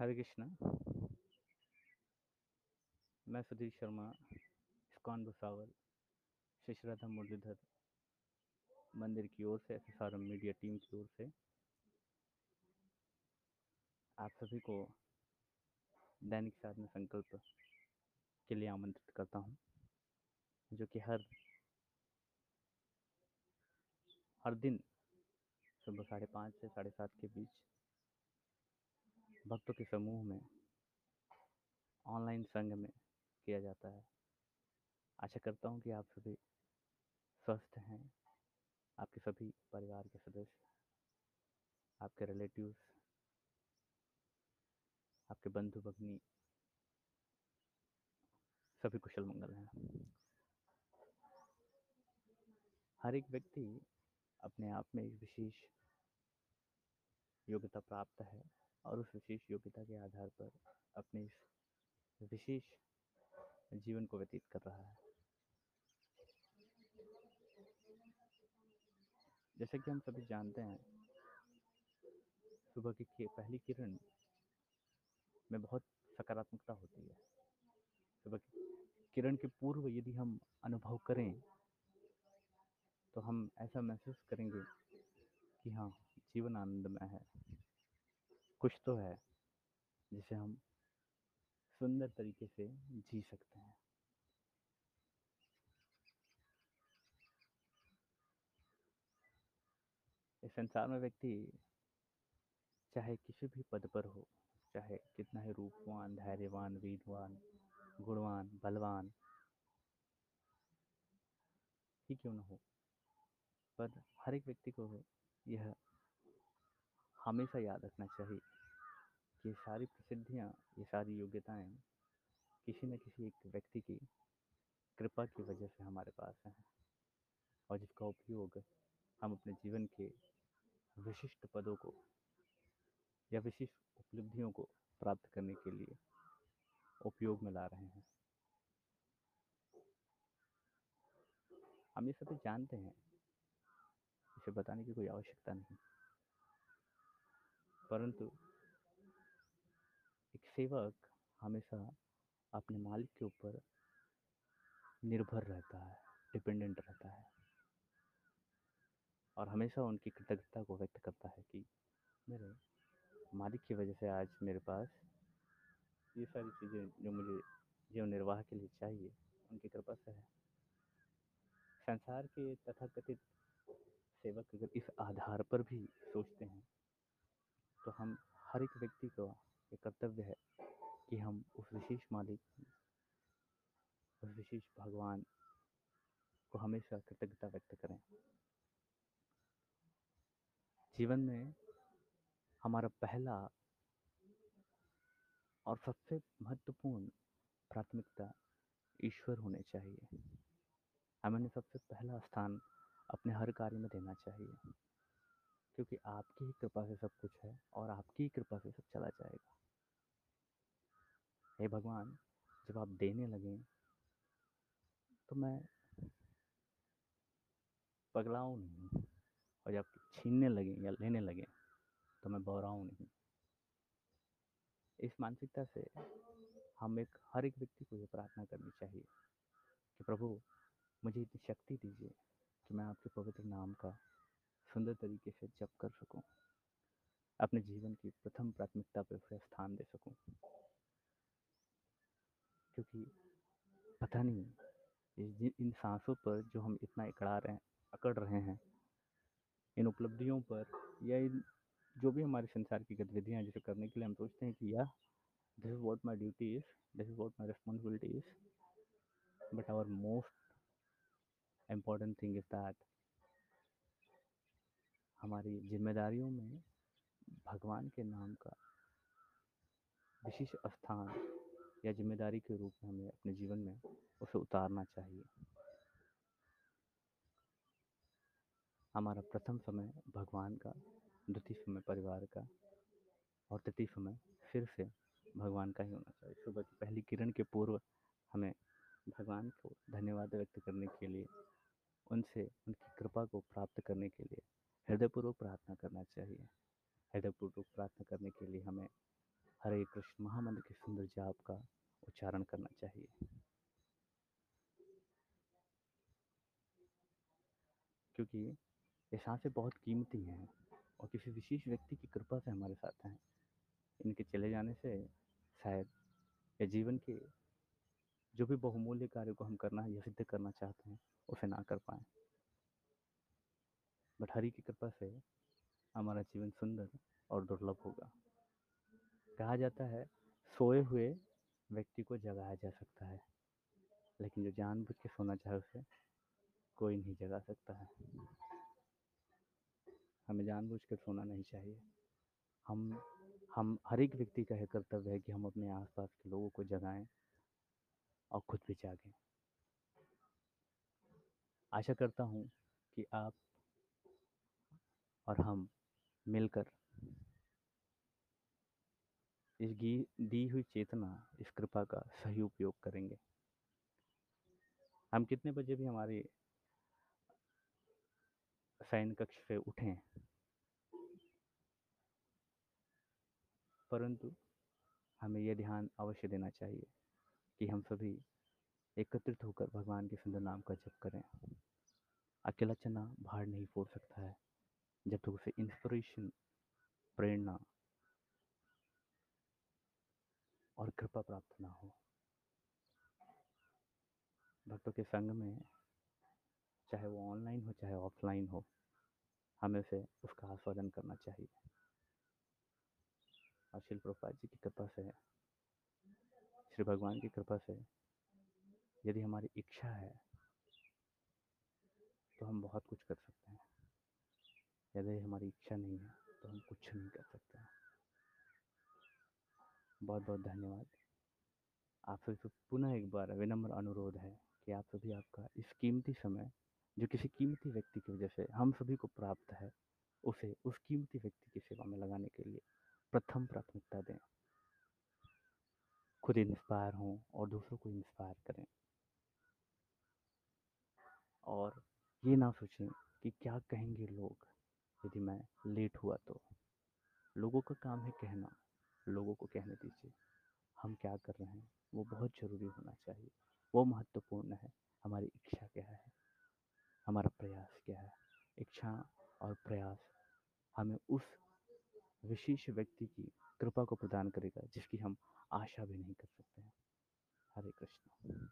हरे कृष्णा मैं सुधीर शर्मा, इस्कॉन भुसावल श्री मुरलीधर, मंदिर की ओर से एस मीडिया टीम की ओर से। आप सभी को दैनिक साधना संकल्प के लिए आमंत्रित करता हूँ, जो कि हर हर दिन सुबह साढ़े पाँच से साढ़े सात के बीच भक्तों के समूह में, ऑनलाइन संघ में किया जाता है। आशा करता हूँ कि आप सभी स्वस्थ हैं, आपके सभी परिवार के सदस्य, आपके रिलेटिव्स आपके बंधु, भगनी, सभी कुशल मंगल हैं। हर एक व्यक्ति अपने आप में एक विशेष योग्यता प्राप्त है। और उस विशेष योग्यता के आधार पर अपने विशेष जीवन को व्यतीत कर रहा है। जैसे कि हम सभी जानते हैं, सुबह की, पहली किरण में बहुत सकारात्मकता होती है। सुबह की किरण के पूर्व यदि हम अनुभव करें तो हम ऐसा महसूस करेंगे कि हाँ जीवन आनंदमय है। कुछ तो है, जिसे हम सुंदर तरीके से जी सकते हैं। इस संसार में व्यक्ति चाहे किसी भी पद पर हो, चाहे कितना ही रूपवान, धैर्यवान, वीरवान, गुणवान, बलवान, ही क्यों न हो, पर हर एक व्यक्ति को यह हमेशा याद रखना चाहिए कि ये सारी प्रसिद्धियाँ, ये सारी योग्यताएँ किसी न किसी एक व्यक्ति की कृपा की वजह से हमारे पास हैं और जिसका उपयोग हम अपने जीवन के विशिष्ट पदों को या विशिष्ट उपलब्धियों को प्राप्त करने के लिए उपयोग में ला रहे हैं। हम ये सभी जानते हैं, इसे बताने की कोई आवश्यकता नहीं। परंतु एक सेवक हमेशा अपने मालिक के ऊपर निर्भर रहता है डिपेंडेंट रहता है। और हमेशा उनकी कृतज्ञता को व्यक्त करता है कि मेरे मालिक की वजह से आज मेरे पास ये सारी चीज़ें जो मुझे जीवन निर्वाह के लिए चाहिए, उनकी कृपा से है। संसार के तथाकथित सेवक अगर इस आधार पर भी सोचते हैं तो हम हर एक व्यक्ति का ये कर्तव्य है कि हम उस विशेष मालिक, उस विशेष भगवान को हमेशा कृतज्ञता व्यक्त करें। जीवन में हमारा पहला और सबसे महत्वपूर्ण प्राथमिकता ईश्वर होने चाहिए। हमें सबसे पहला स्थान अपने हर कार्य में देना चाहिए। क्योंकि आपकी ही कृपा से सब कुछ है और आपकी ही कृपा से सब चला जाएगा। हे भगवान, जब आप देने लगे तो मैं पगलाऊँ नहीं और जब छीनने लगे या लेने लगे तो मैं बौराऊँ नहीं। इस मानसिकता से हम एक, हर एक व्यक्ति को ये प्रार्थना करनी चाहिए कि प्रभु, मुझे इतनी शक्ति दीजिए कि मैं आपके पवित्र नाम का सुंदर तरीके से जप कर सकूँ। अपने जीवन की प्रथम प्राथमिकता पर उसे स्थान दे सकूँ। क्योंकि पता नहीं इन सांसों पर जो हम इतना इकड़ा रहे, अकड़ रहे हैं, इन उपलब्धियों पर या इन, जो भी हमारे संसार की गतिविधियाँ जिसे करने के लिए हम सोचते हैं कि या this is what my duty is this is what my responsibility is but our most important thing is that हमारी जिम्मेदारियों में भगवान के नाम का विशेष स्थान या ज़िम्मेदारी के रूप में हमें अपने जीवन में उसे उतारना चाहिए। हमारा प्रथम समय भगवान का, द्वितीय समय परिवार का और तृतीय समय फिर से भगवान का ही होना चाहिए। सुबह की पहली किरण के पूर्व हमें भगवान को धन्यवाद व्यक्त करने के लिए, उनसे, उनकी कृपा को प्राप्त करने के लिए हृदयपूर्वक प्रार्थना करना चाहिए। हृदयपूर्वक प्रार्थना करने के लिए हमें हरे कृष्ण महामंत्र के सुंदर जाप का उच्चारण करना चाहिए। क्योंकि ये साँसें बहुत कीमती हैं और किसी विशेष व्यक्ति की कृपा से हमारे साथ हैं। इनके चले जाने से शायद ये जीवन के जो भी बहुमूल्य कार्य को हम करना या सिद्ध करना चाहते हैं, उसे ना कर पाए। बट हरि की कृपा से हमारा जीवन सुंदर और दुर्लभ होगा। कहा जाता है, सोए हुए व्यक्ति को जगाया जा सकता है, लेकिन जो जानबूझ के सोना चाहे उसे कोई नहीं जगा सकता है। हमें जानबूझ कर सोना नहीं चाहिए। हम हम हर एक व्यक्ति का यह कर्तव्य है कि हम अपने आसपास के लोगों को जगाएँ और खुद भी जागें। आशा करता हूँ कि आप और हम मिलकर इस दी हुई चेतना, इस कृपा का सही उपयोग करेंगे। हम कितने बजे भी हमारे शयन कक्ष से उठें, परंतु हमें यह ध्यान अवश्य देना चाहिए कि हम सभी एकत्रित होकर भगवान के सुंदर नाम का जप करें। अकेला चना भार नहीं फोड़ सकता है। जब तक उसे इंस्पिरेशन प्रेरणा और कृपा प्राप्त ना हो। भक्तों के संग में, चाहे वो ऑनलाइन हो, चाहे ऑफलाइन हो, हमें उसे उसका आस्वादन करना चाहिए। और शिल प्रभुपाद जी की कृपा से, श्री भगवान की कृपा से यदि हमारी इच्छा है तो हम बहुत कुछ कर सकते हैं। यदि हमारी इच्छा नहीं है तो हम कुछ नहीं कर सकते बहुत बहुत धन्यवाद। आप सभी पुनः एक बार विनम्र अनुरोध है कि आप सभी आपका इस कीमती समय, जो किसी कीमती व्यक्ति की वजह से हम सभी को प्राप्त है, उसे उस कीमती व्यक्ति की सेवा में लगाने के लिए प्रथम प्राथमिकता दें। खुद इंस्पायर हों और दूसरों को इंस्पायर करें। और ये ना सोचें कि क्या कहेंगे लोग यदि मैं लेट हुआ तो? लोगों का काम है कहना, लोगों को कहने दीजिए। हम क्या कर रहे हैं? वो बहुत ज़रूरी होना चाहिए। वो महत्वपूर्ण है। हमारी इच्छा क्या है? हमारा प्रयास क्या है? इच्छा और प्रयास हमें उस विशेष व्यक्ति की कृपा को प्रदान करेगा जिसकी हम आशा भी नहीं कर सकते हैं। हरे कृष्ण।